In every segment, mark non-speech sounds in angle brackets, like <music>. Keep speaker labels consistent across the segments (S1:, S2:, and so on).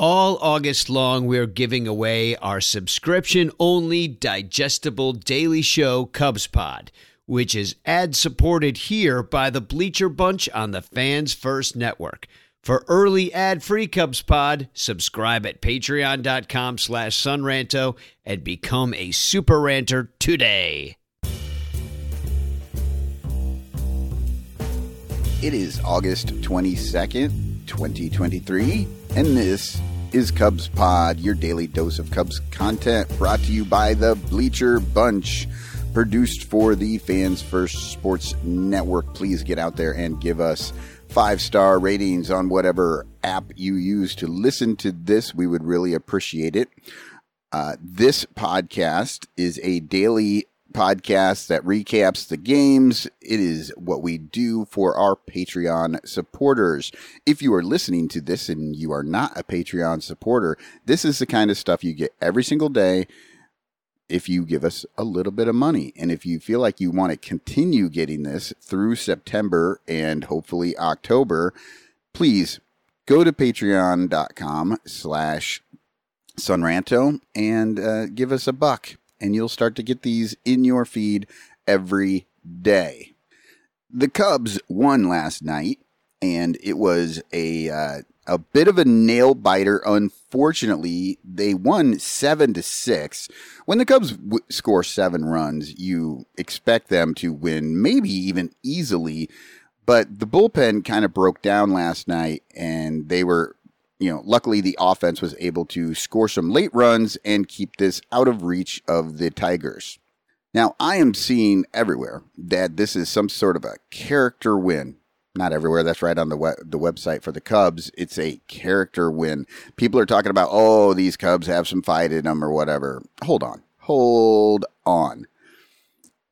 S1: All August long, we're giving away our subscription only digestible daily show, Cubs Pod, which is ad supported here by the Bleacher Bunch on the Fans First Network. For early ad-free Cubs Pod, subscribe at patreon.com slash sonranto and become a super ranter today.
S2: It is August 22nd, 2023, and this is Cubs Pod, your daily dose of Cubs content brought to you by the Bleacher Bunch, produced for the Fans First Sports Network. Please get out there and give us five star ratings on whatever app you use to listen to this. We would really appreciate it. Uh, this podcast is a daily podcast that recaps the games. It is what we do for our Patreon supporters. If you are listening to this and you are not a Patreon supporter, this is the kind of stuff you get every single day if you give us a little bit of money. And if you feel like you want to continue getting this through September and hopefully October, please go to patreon.com slash sonranto and uh, give us a buck and you'll start to get these in your feed every day. The Cubs won last night, and it was a uh, a bit of a nail biter. Unfortunately, they won seven to six. When the Cubs w- score seven runs, you expect them to win, maybe even easily. But the bullpen kind of broke down last night, and they were you know, luckily the offense was able to score some late runs and keep this out of reach of the Tigers. Now, I am seeing everywhere that this is some sort of a character win. Not everywhere. That's right on the the website for the Cubs. It's a character win. People are talking about, oh, these Cubs have some fight in them or whatever. Hold on. Hold on.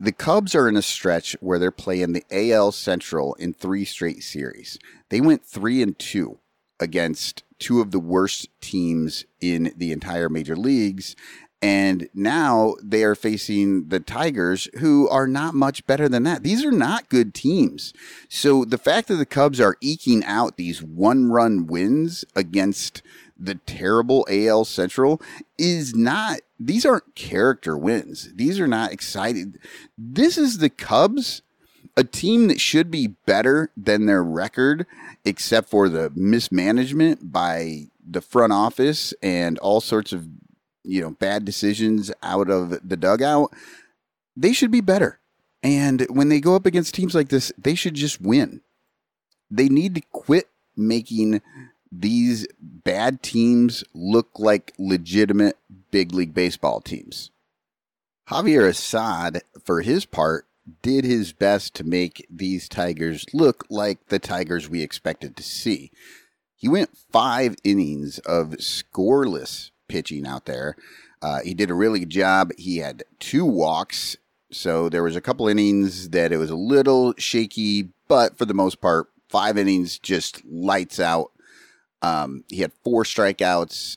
S2: The Cubs are in a stretch where they're playing the AL Central in three straight series. They went three and two against two of the worst teams in the entire major leagues. And now they are facing the Tigers, who are not much better than that. These are not good teams. So the fact that the Cubs are eking out these one run wins against the terrible AL Central is not, these aren't character wins. These are not excited. This is the Cubs a team that should be better than their record, except for the mismanagement by the front office and all sorts of you know bad decisions out of the dugout, they should be better. And when they go up against teams like this, they should just win. They need to quit making these bad teams look like legitimate big league baseball teams. Javier Assad, for his part, did his best to make these Tigers look like the Tigers we expected to see. He went five innings of scoreless pitching out there. Uh, he did a really good job. He had two walks, so there was a couple innings that it was a little shaky, but for the most part, five innings just lights out. Um, he had four strikeouts,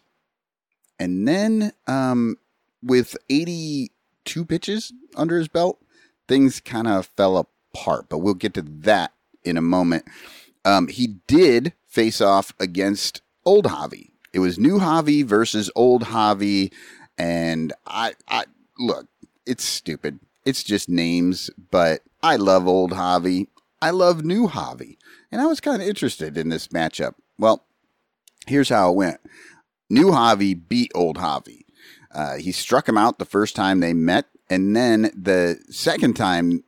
S2: and then um, with 82 pitches under his belt, things kind of fell apart, but we'll get to that in a moment. Um, he did face off against old Javi. It was new Javi versus old Javi, and I, I look, it's stupid. It's just names, but I love old Javi. I love new Javi, and I was kind of interested in this matchup. Well, here's how it went. New Javi beat old Javi. Uh, he struck him out the first time they met, and then the second time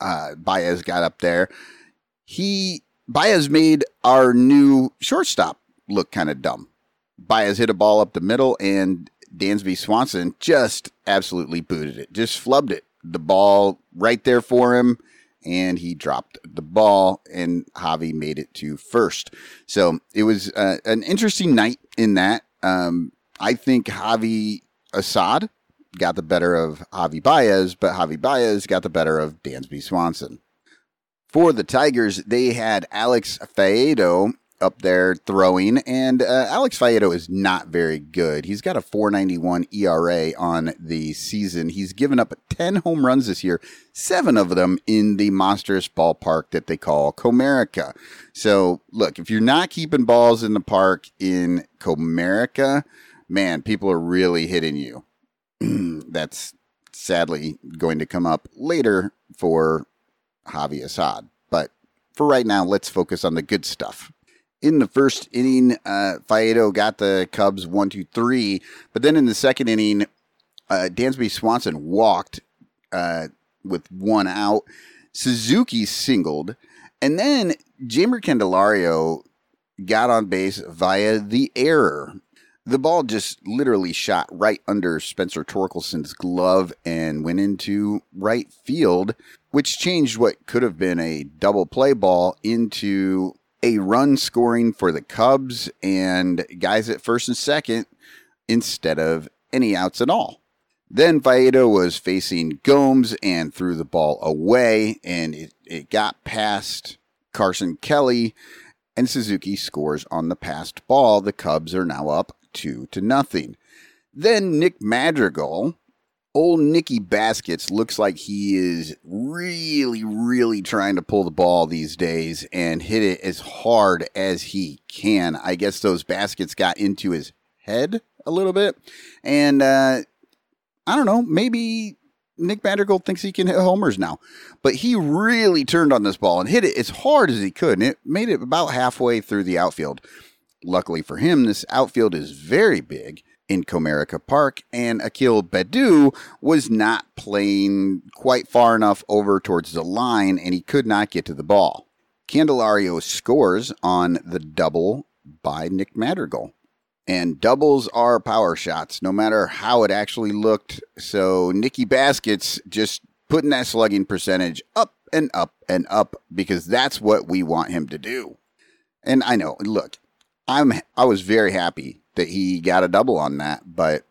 S2: uh, Baez got up there, he Baez made our new shortstop look kind of dumb. Baez hit a ball up the middle, and Dansby Swanson just absolutely booted it, just flubbed it. The ball right there for him, and he dropped the ball, and Javi made it to first. So it was uh, an interesting night in that. Um, I think Javi Assad got the better of Javi Baez, but Javi Baez got the better of Dansby Swanson. For the Tigers, they had Alex Faedo, up there throwing, and uh, Alex Faedo is not very good. He's got a 491 ERA on the season. He's given up 10 home runs this year, seven of them in the monstrous ballpark that they call Comerica. So, look, if you're not keeping balls in the park in Comerica, man, people are really hitting you. <clears throat> That's sadly going to come up later for Javi Assad. But for right now, let's focus on the good stuff. In the first inning, uh, got the Cubs one, two, three. But then in the second inning, uh, Dansby Swanson walked uh, with one out. Suzuki singled. And then Jeimer Candelario got on base via the error. The ball just literally shot right under Spencer Torkelson's glove and went into right field, which changed what could have been a double play ball into a run scoring for the Cubs and guys at first and second instead of any outs at all. Then Faedo was facing Gomes and threw the ball away, and it, it got past Carson Kelly, and Suzuki scores on the passed ball. The Cubs are now up two to nothing. Then Nick Madrigal, old Nicky Baskets, looks like he is really, really trying to pull the ball these days and hit it as hard as he can. I guess those baskets got into his head a little bit. And uh, I don't know, maybe Nick Madrigal thinks he can hit homers now. But he really turned on this ball and hit it as hard as he could. And it made it about halfway through the outfield. Luckily for him, this outfield is very big in Comerica Park, and Akil Baddoo was not playing quite far enough over towards the line, and he could not get to the ball. Candelario scores on the double by Nick Madrigal. And doubles are power shots, no matter how it actually looked. So Nicky Baskets just putting that slugging percentage up and up and up because that's what we want him to do. And I know, look, I'm I was very happy that he got a double on that, but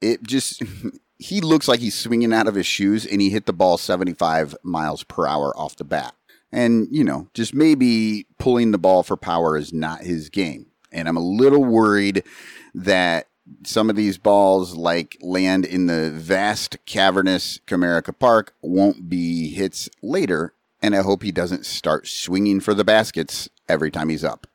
S2: it just <laughs> he looks like he's swinging out of his shoes and he hit the ball 75 miles per hour off the bat. And, you know, just maybe pulling the ball for power is not his game. And I'm a little worried that some of these balls like land in the vast cavernous Comerica Park won't be hits later and I hope he doesn't start swinging for the baskets every time he's up.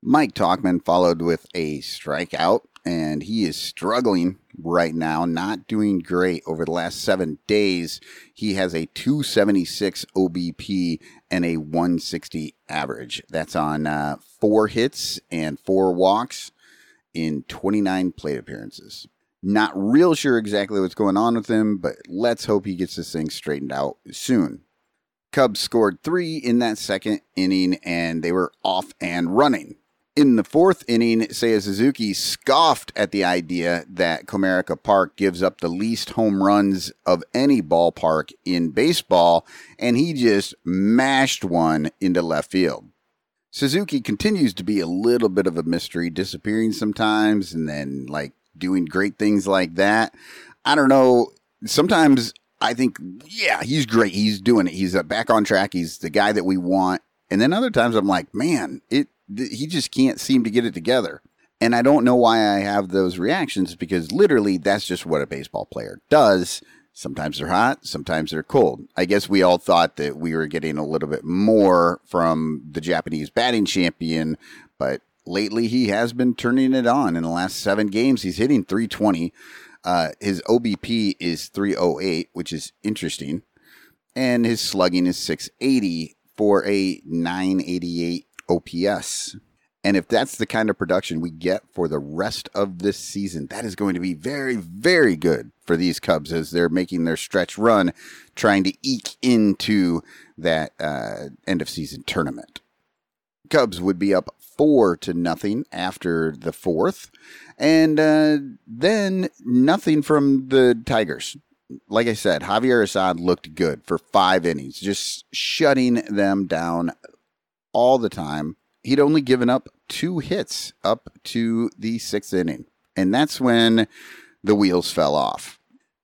S2: Mike Tauchman followed with a strikeout, and he is struggling right now, not doing great over the last seven days. He has a 276 OBP and a 160 average. That's on uh, four hits and four walks in 29 plate appearances. Not real sure exactly what's going on with him, but let's hope he gets this thing straightened out soon. Cubs scored three in that second inning, and they were off and running. In the fourth inning, Seiya Suzuki scoffed at the idea that Comerica Park gives up the least home runs of any ballpark in baseball, and he just mashed one into left field. Suzuki continues to be a little bit of a mystery, disappearing sometimes and then like doing great things like that. I don't know. Sometimes I think, yeah, he's great. He's doing it. He's uh, back on track. He's the guy that we want. And then other times I'm like, man, it he just can't seem to get it together. And I don't know why I have those reactions because literally that's just what a baseball player does. Sometimes they're hot, sometimes they're cold. I guess we all thought that we were getting a little bit more from the Japanese batting champion, but lately he has been turning it on. In the last seven games, he's hitting 320. Uh, his OBP is 308, which is interesting. And his slugging is 680 for a 988 OPS. And if that's the kind of production we get for the rest of this season, that is going to be very, very good for these Cubs as they're making their stretch run, trying to eke into that uh, end of season tournament. Cubs would be up four to nothing after the fourth, and uh, then nothing from the Tigers. Like I said, Javier Assad looked good for five innings, just shutting them down all the time. He'd only given up two hits up to the sixth inning. And that's when the wheels fell off.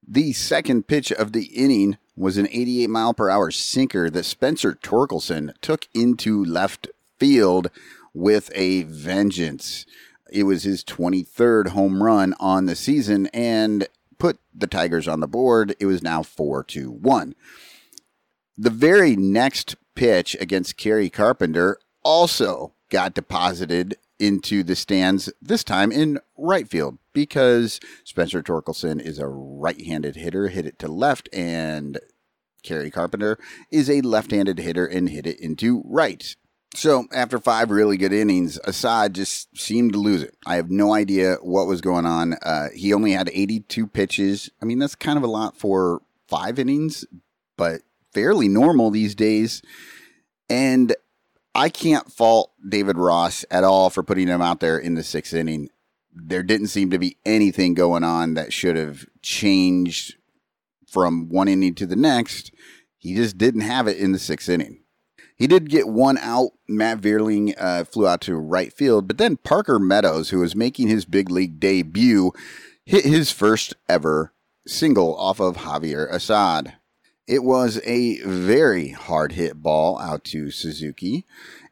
S2: The second pitch of the inning was an 88 mile per hour sinker that Spencer Torkelson took into left field with a vengeance. It was his 23rd home run on the season and put the Tigers on the board. It was now 4 to 1. The very next pitch against Kerry Carpenter also got deposited into the stands, this time in right field, because Spencer Torkelson is a right handed hitter, hit it to left, and Kerry Carpenter is a left handed hitter and hit it into right. So after five really good innings, Assad just seemed to lose it. I have no idea what was going on. Uh, he only had 82 pitches. I mean, that's kind of a lot for five innings, but fairly normal these days. And I can't fault David Ross at all for putting him out there in the sixth inning. There didn't seem to be anything going on that should have changed from one inning to the next. He just didn't have it in the sixth inning. He did get one out. Matt Vierling uh, flew out to right field, but then Parker Meadows, who was making his big league debut, hit his first ever single off of Javier Assad. It was a very hard hit ball out to Suzuki.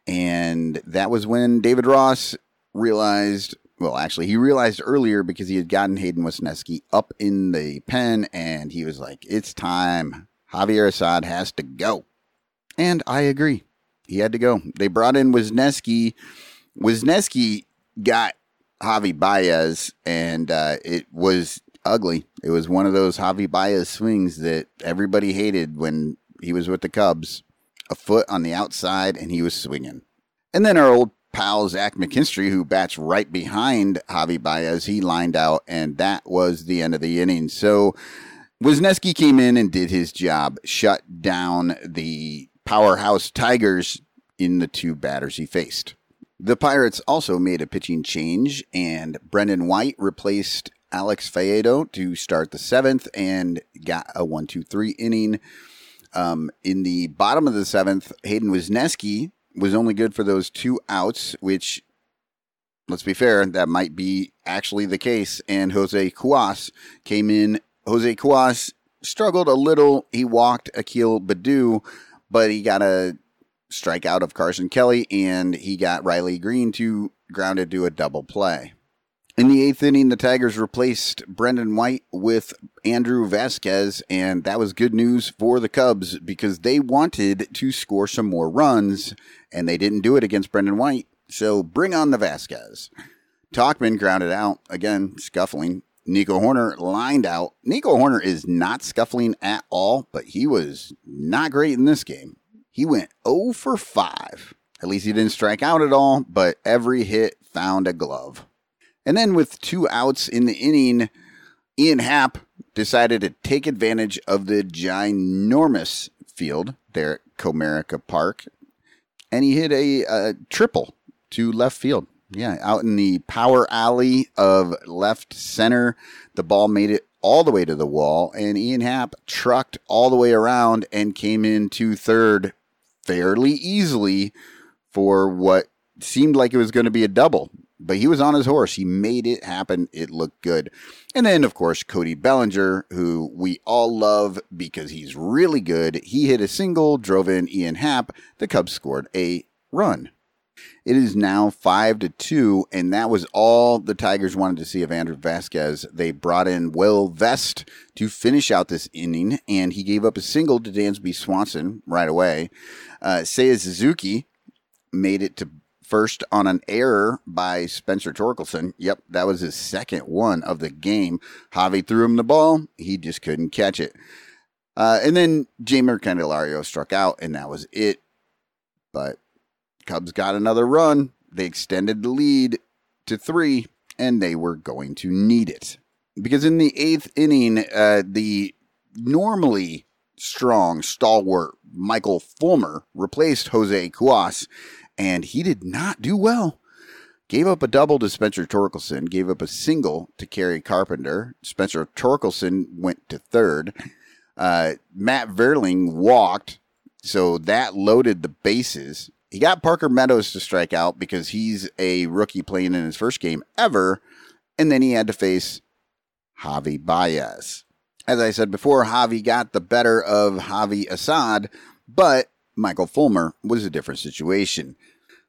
S2: And that was when David Ross realized, well, actually, he realized earlier because he had gotten Hayden Wesneski up in the pen and he was like, it's time. Javier Assad has to go. And I agree. He had to go. They brought in Wesneski. Wesneski got Javi Baez, and uh, it was ugly. It was one of those Javi Baez swings that everybody hated when he was with the Cubs. A foot on the outside, and he was swinging. And then our old pal Zach McKinstry, who bats right behind Javi Baez, he lined out, and that was the end of the inning. So Wesneski came in and did his job, shut down the powerhouse Tigers in the two batters he faced. The Pirates also made a pitching change, and Brendan White replaced Alex Faedo to start the seventh and got a one, two, three inning. Um, in the bottom of the seventh, Hayden Wesneski was only good for those two outs, which, let's be fair, that might be actually the case. And Jose Cuas came in. Jose Cuas struggled a little. He walked Akil Baddoo, but he got a strikeout of Carson Kelly, and he got Riley Greene to grounded to a double play. In the eighth inning, the Tigers replaced Brendan White with Andrew Vasquez, and that was good news for the Cubs because they wanted to score some more runs, and they didn't do it against Brendan White. So bring on the Vasquez. Tauchman grounded out, again, scuffling. Nico Hoerner lined out. Nico Hoerner is not scuffling at all, but he was not great in this game. He went 0 for 5. At least he didn't strike out at all, but every hit found a glove. And then with two outs in the inning, Ian Happ decided to take advantage of the ginormous field there at Comerica Park, and he hit a, a triple to left field. Yeah, out in the power alley of left center, the ball made it all the way to the wall, and Ian Happ trucked all the way around and came into third fairly easily for what seemed like it was going to be a double but he was on his horse. He made it happen. It looked good. And then, of course, Cody Bellinger, who we all love because he's really good. He hit a single, drove in Ian Happ. The Cubs scored a run. It is now five to two, and that was all the Tigers wanted to see of Andrew Vasquez. They brought in Will Vest to finish out this inning, and he gave up a single to Dansby Swanson right away. Uh, Seiya Suzuki made it to first on an error by Spencer Torkelson. Yep, that was his second one of the game. Javi threw him the ball. He just couldn't catch it. Uh, and then Jeimer Candelario struck out, and that was it. But Cubs got another run. They extended the lead to three, and they were going to need it. Because in the eighth inning, uh, the normally strong, stalwart Michael Fulmer replaced Jose Cuas and he did not do well. Gave up a double to Spencer Torkelson, gave up a single to Kerry Carpenter. Spencer Torkelson went to third. Uh, Matt Vierling walked, so that loaded the bases. He got Parker Meadows to strike out because he's a rookie playing in his first game ever, and then he had to face Javi Baez. As I said before, Javi got the better of Javi Assad, but Michael Fulmer was a different situation.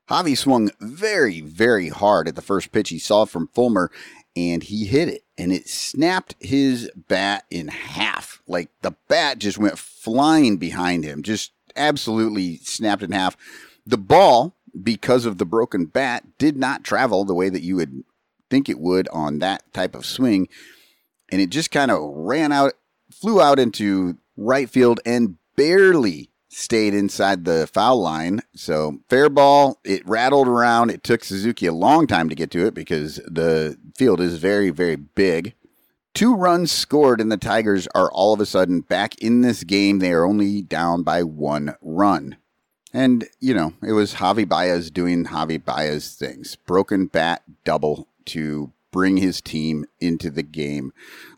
S2: Javi swung very, very hard at the first pitch he saw from Fulmer, and he hit it, and it snapped his bat in half. Like the bat just went flying behind him, just absolutely snapped in half. The ball, because of the broken bat, did not travel the way that you would think it would on that type of swing, and it just kind of ran out, flew out into right field, and barely stayed inside the foul line. So fair ball, it rattled around. It took Suzuki a long time to get to it because the field is very, very big. Two runs scored, and the Tigers are all of a sudden back in this game. They are only down by one run. And, you know, it was Javi Baez doing Javi Baez things. Broken bat double to bring his team into the game.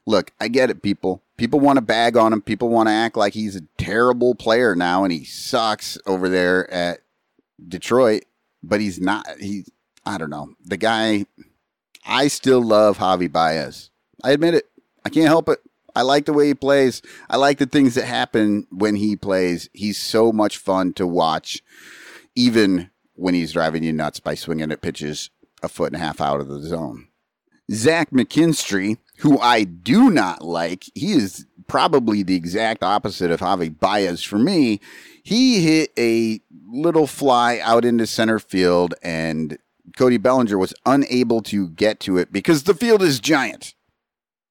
S2: Look, I get it, people. People want to bag on him. People want to act like he's a terrible player now and he sucks over there at Detroit, but he's not. He, I don't know. The guy, I still love Javi Baez. I admit it. I can't help it. I like the way he plays. I like the things that happen when he plays. He's so much fun to watch, even when he's driving you nuts by swinging at pitches a foot and a half out of the zone. Zach McKinstry, who I do not like, he is probably the exact opposite of Javi Baez for me. He hit a little fly out into center field, and Cody Bellinger was unable to get to it because the field is giant.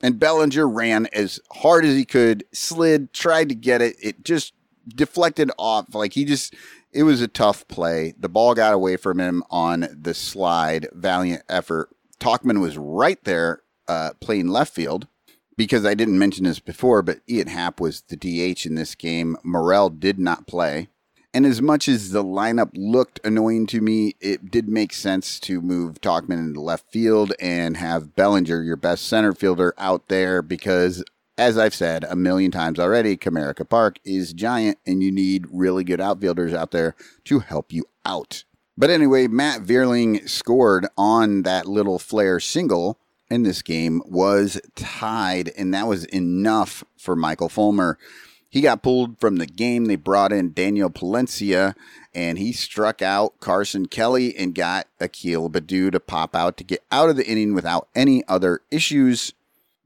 S2: And Bellinger ran as hard as he could, slid, tried to get it. It just deflected off. Like he just, it was a tough play. The ball got away from him on the slide. Valiant effort Tauchman was right there uh, playing left field because I didn't mention this before, but Ian Happ was the DH in this game. Morel did not play. And as much as the lineup looked annoying to me, it did make sense to move Tauchman into left field and have Bellinger, your best center fielder, out there because, as I've said a million times already, Comerica Park is giant and you need really good outfielders out there to help you out. But anyway, Matt Vierling scored on that little flare single in this game was tied, and that was enough for Michael Fulmer. He got pulled from the game. They brought in Daniel Palencia, and he struck out Carson Kelly and got Akil Baddoo to pop out to get out of the inning without any other issues.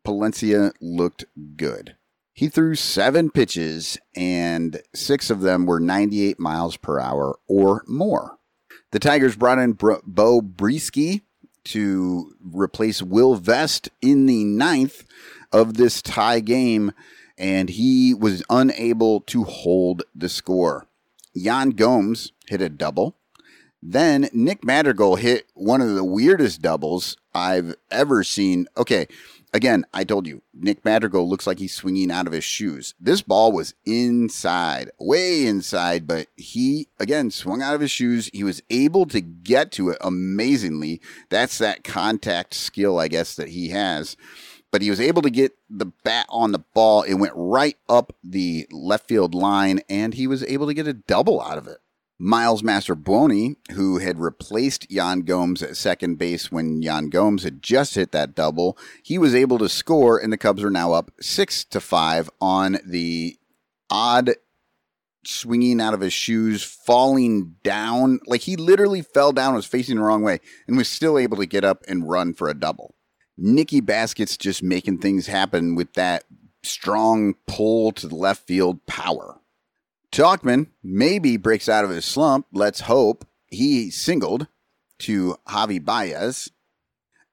S2: Palencia looked good. He threw seven pitches, and six of them were 98 miles per hour or more. The Tigers brought in Bo Brieske to replace Will Vest in the ninth of this tie game, and he was unable to hold the score. Yan Gomes hit a double. Then Nick Madrigal hit one of the weirdest doubles I've ever seen. Okay, again, I told you, Nick Madrigal looks like he's swinging out of his shoes. This ball was inside, way inside, but he, again, swung out of his shoes. He was able to get to it amazingly. That's that contact skill, I guess, that he has. But he was able to get the bat on the ball. It went right up the left field line, and he was able to get a double out of it. Miles Mastrobuoni, who had replaced Yan Gomes at second base when Yan Gomes had just hit that double, he was able to score, and the Cubs are now up six to five on the odd swinging out of his shoes, falling down. Like he literally fell down, was facing the wrong way, and was still able to get up and run for a double. Nicky Baskets just making things happen with that strong pull to the left field power. Tauchman maybe breaks out of his slump. Let's hope. He singled to Javi Baez.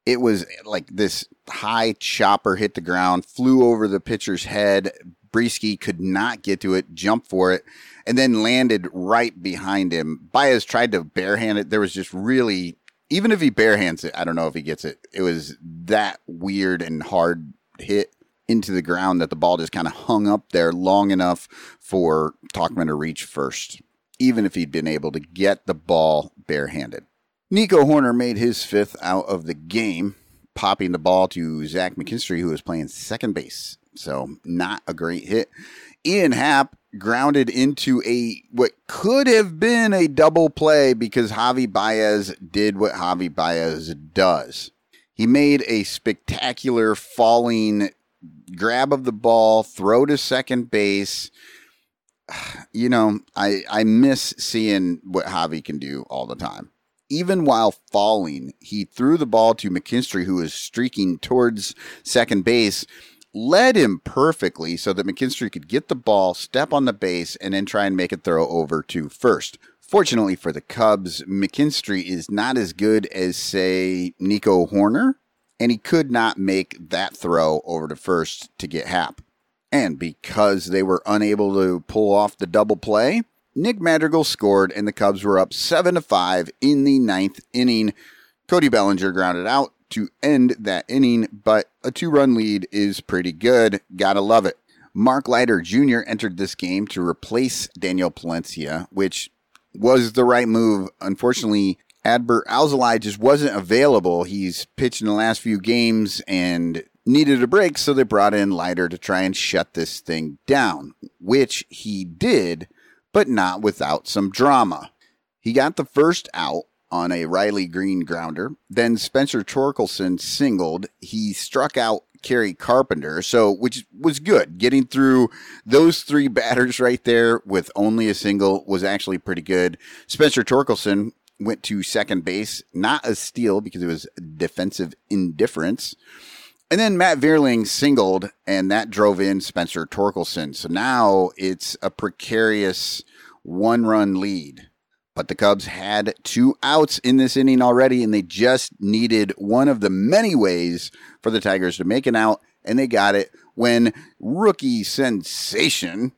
S2: It was like this high chopper hit the ground, flew over the pitcher's head. Brieske could not get to it, jumped for it, and then landed right behind him. Baez tried to barehand it. There was just really, even if he barehands it, I don't know if he gets it. It was that weird and hard hit into the ground that the ball just kind of hung up there long enough for Tauchman to reach first, even if he'd been able to get the ball barehanded. Nico Hoerner made his fifth out of the game, popping the ball to Zach McKinstry, who was playing second base. So not a great hit. Ian Happ grounded into a what could have been a double play because Javi Baez did what Javi Baez does. He made a spectacular falling grab of the ball, throw to second base. <sighs> You know, I I miss seeing what Javi can do all the time. Even while falling, he threw the ball to McKinstry, who was streaking towards second base, led him perfectly so that McKinstry could get the ball, step on the base, and then try and make a throw over to first. Fortunately for the Cubs, McKinstry is not as good as, say, Nico Hoerner, and he could not make that throw over to first to get Happ. And because they were unable to pull off the double play, Nick Madrigal scored and the Cubs were up 7 to 5 in the ninth inning. Cody Bellinger grounded out to end that inning, but a two run lead is pretty good. Gotta love it. Mark Leiter Jr. entered this game to replace Daniel Palencia, which was the right move. Unfortunately, Adbert Alzolay just wasn't available. He's pitched in the last few games and needed a break, so they brought in Leiter to try and shut this thing down, which he did, but not without some drama. He got the first out on a Riley Greene grounder. Then Spencer Torkelson singled. He struck out Kerry Carpenter, so which was good. Getting through those three batters right there with only a single was actually pretty good. Spencer Torkelson went to second base, not a steal because it was defensive indifference. And then Matt Vierling singled, and that drove in Spencer Torkelson. So now it's a precarious one run lead. But the Cubs had two outs in this inning already, and they just needed one of the many ways for the Tigers to make an out, and they got it when rookie sensation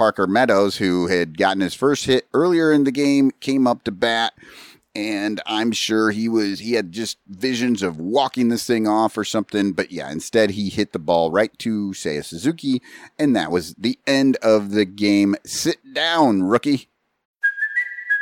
S2: Parker Meadows, who had gotten his first hit earlier in the game, came up to bat. And I'm sure he was, he had just visions of walking this thing off or something. But yeah, instead he hit the ball right to Seiya Suzuki. And that was the end of the game. Sit down, rookie.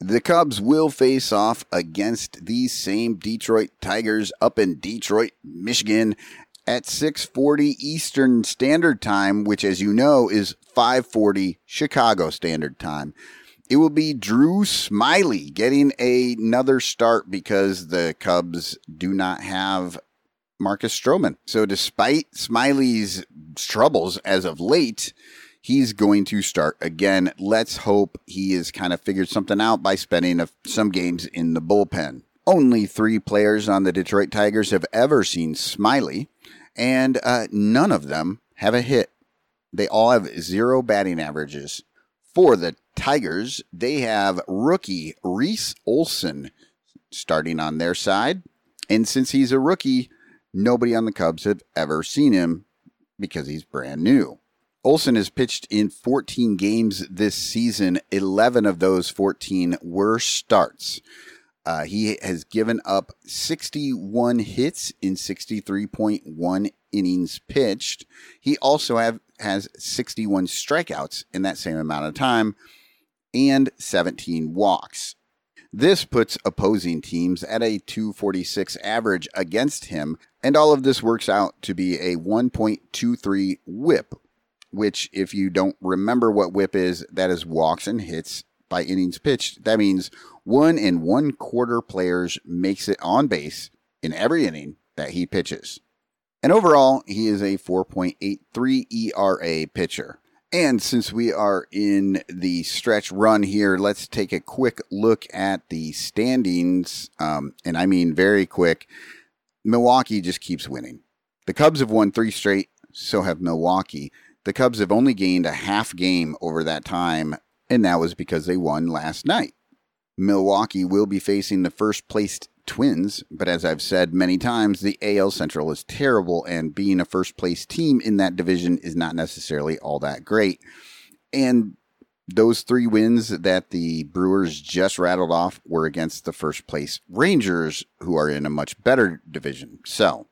S2: The Cubs will face off against these same Detroit Tigers up in Detroit, Michigan at 6:40 Eastern Standard Time, which as you know is 5:40 Chicago Standard Time. It will be Drew Smyly getting another start because the Cubs do not have Marcus Stroman. So despite Smyly's troubles as of late, he's going to start again. Let's hope he has kind of figured something out by spending a, some games in the bullpen. Only three players on the Detroit Tigers have ever seen Smyly, and uh, none of them have a hit. They all have zero batting averages. For the Tigers, they have rookie Reese Olson starting on their side. And since he's a rookie, nobody on the Cubs have ever seen him because he's brand new. Olson has pitched in 14 games this season. 11 of those 14 were starts. Uh, he has given up 61 hits in 63.1 innings pitched. He also have, has 61 strikeouts in that same amount of time and 17 walks. This puts opposing teams at a 246 average against him, and all of this works out to be a 1.23 whip, which, if you don't remember what whip is, that is walks and hits by innings pitched. That means one and one quarter players makes it on base in every inning that he pitches. And overall, he is a 4.83 ERA pitcher. And since we are in the stretch run here, let's take a quick look at the standings. Um, and I mean very quick. Milwaukee just keeps winning. The Cubs have won three straight, so have Milwaukee. The Cubs have only gained a half game over that time, and that was because they won last night. Milwaukee will be facing the first placed Twins, but as I've said many times, the AL Central is terrible, and being a first place team in that division is not necessarily all that great. And those three wins that the Brewers just rattled off were against the first place Rangers, who are in a much better division. So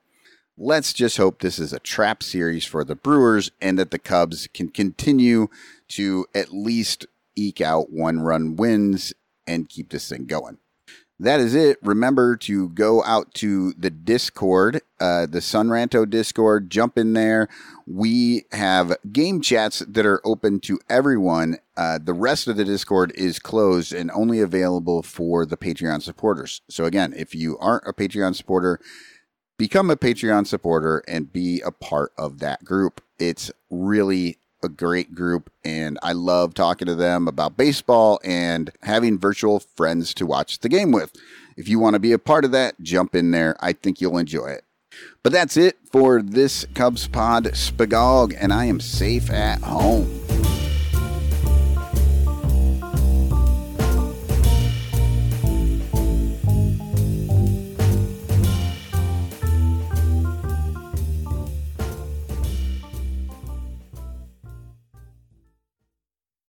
S2: let's just hope this is a trap series for the Brewers and that the Cubs can continue to at least eke out one run wins and keep this thing going. that is it. Remember to go out to the Discord, uh, the Son Ranto Discord. Jump in there. We have game chats that are open to everyone. Uh, the rest of the Discord is closed and only available for the Patreon supporters. So again, if you aren't a Patreon supporter, become a Patreon supporter and be a part of that group. It's really a great group and I love talking to them about baseball and having virtual friends to watch the game with. If you want to be a part of that, jump in there. I think you'll enjoy it. But that's it for this Cubs Pod Spagog, and I am safe at home.